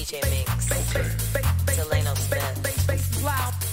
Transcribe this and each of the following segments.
if I try it.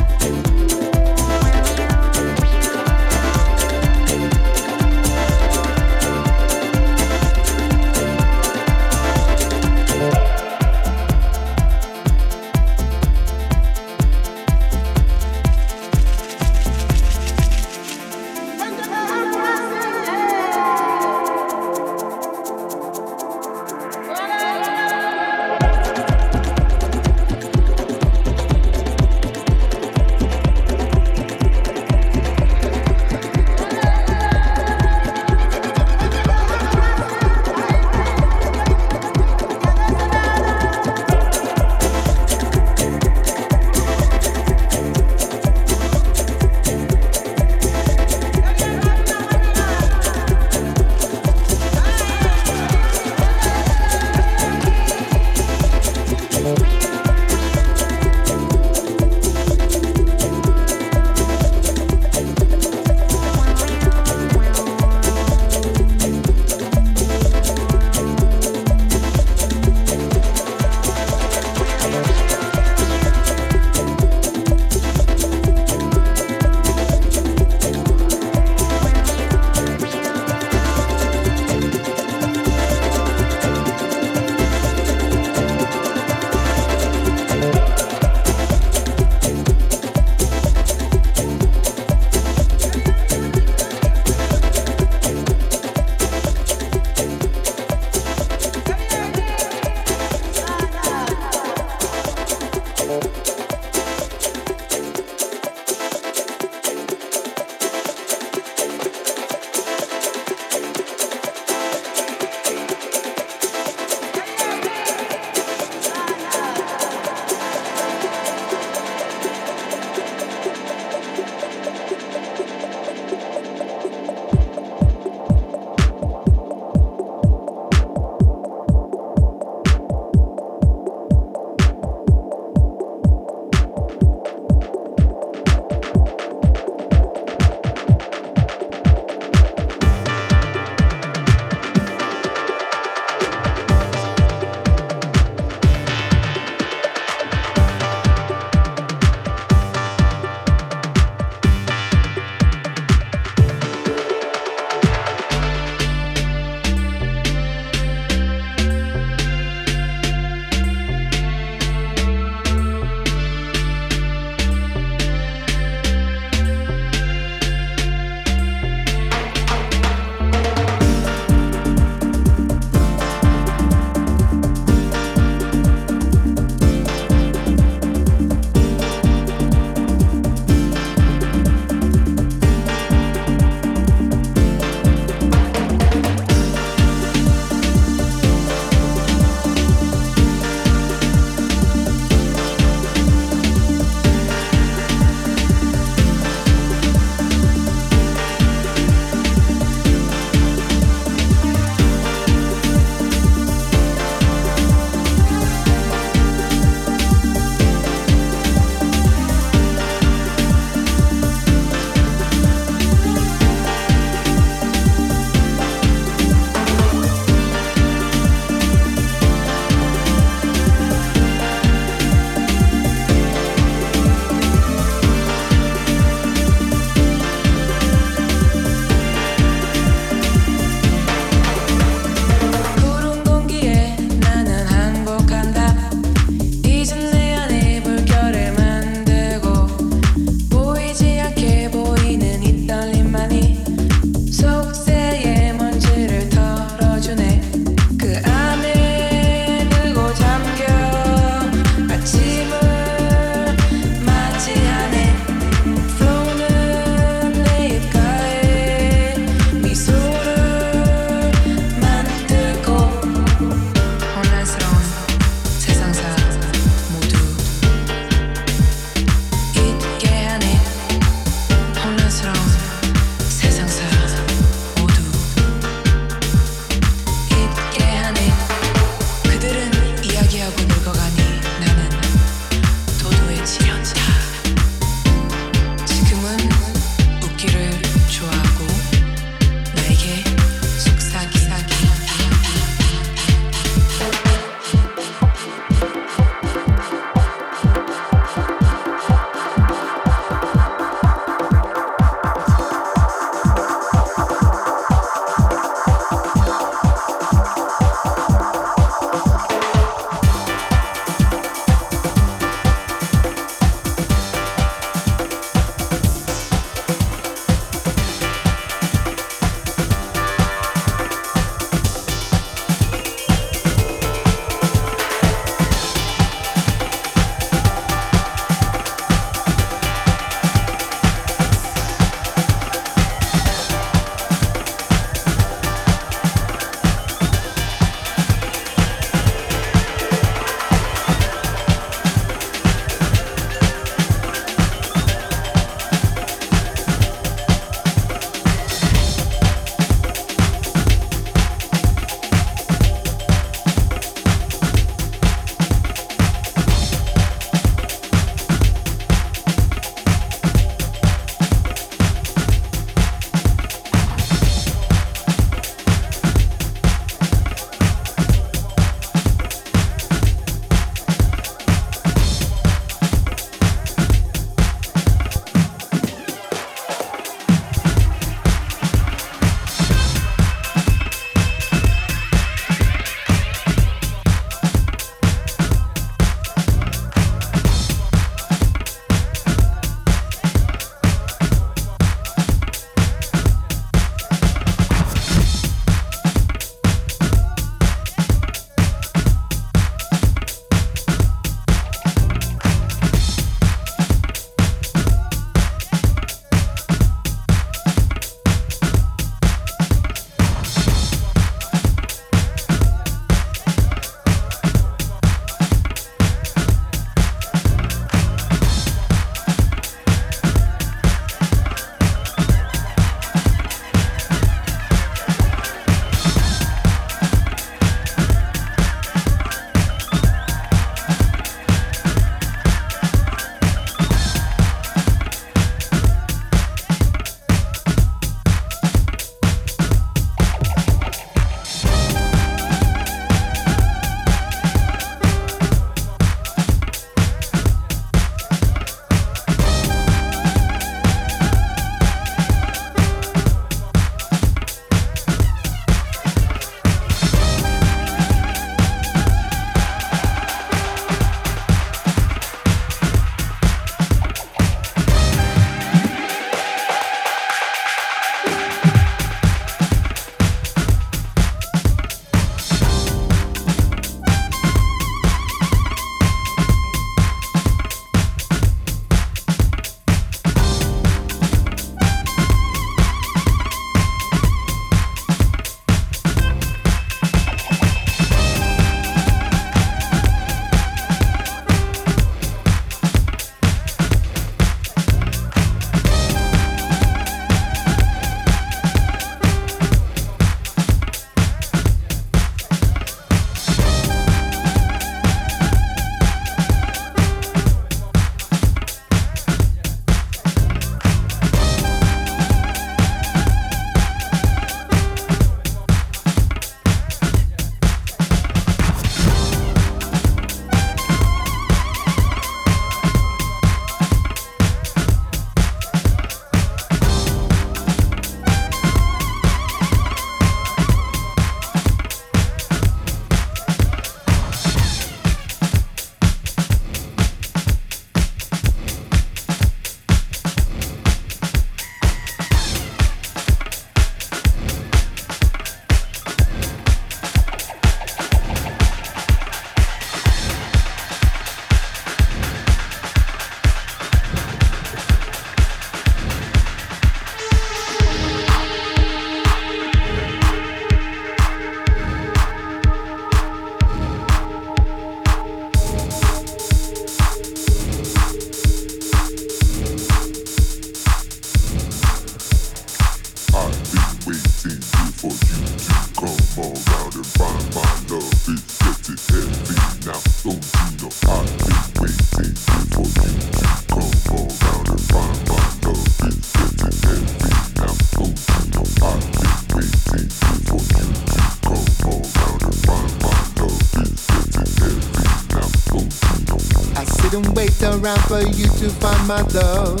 Around for you to find my love.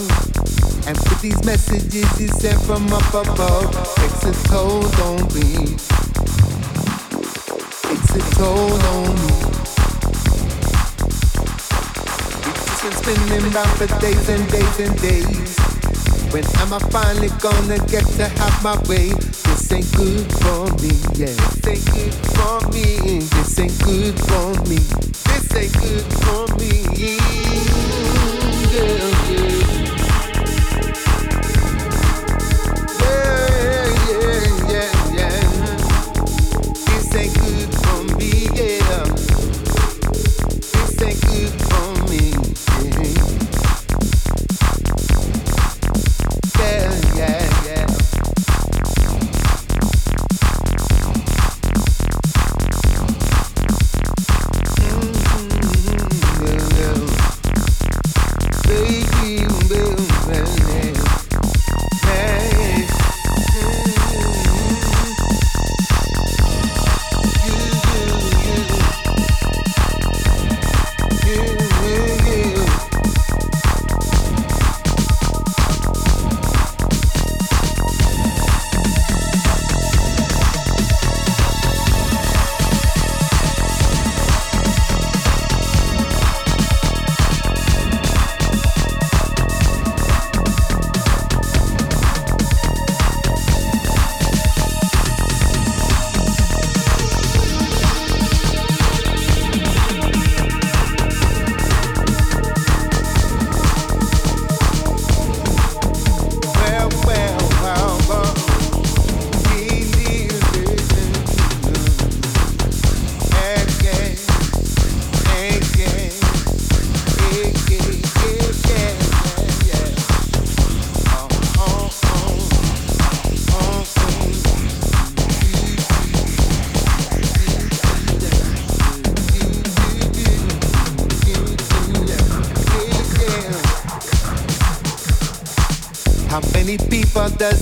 And put these messages you sent from up above. Takes a toll on me. Takes a toll on me. It's been spinning round for days and days and days. When am I finally gonna get to have my way? This ain't good for me, yeah. This ain't good for me. This ain't good for me. Ain't good for me.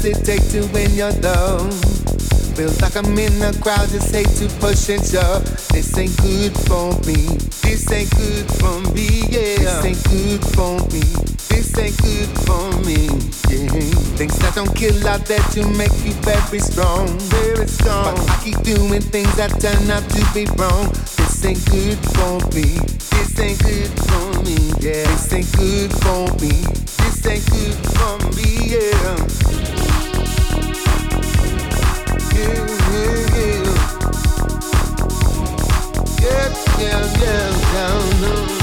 It take to win your love? Feels like I'm in the crowd, just hate to push and shove. This ain't good for me. This ain't good for me, yeah. This ain't good for me. This ain't good for me, yeah. Things that don't kill out there to make you very strong, very strong. But I keep doing things that turn out to be wrong. This ain't good for me. This ain't good for me, yeah. This ain't good for me. This ain't good for me, yeah. Yeah, yeah, down, no.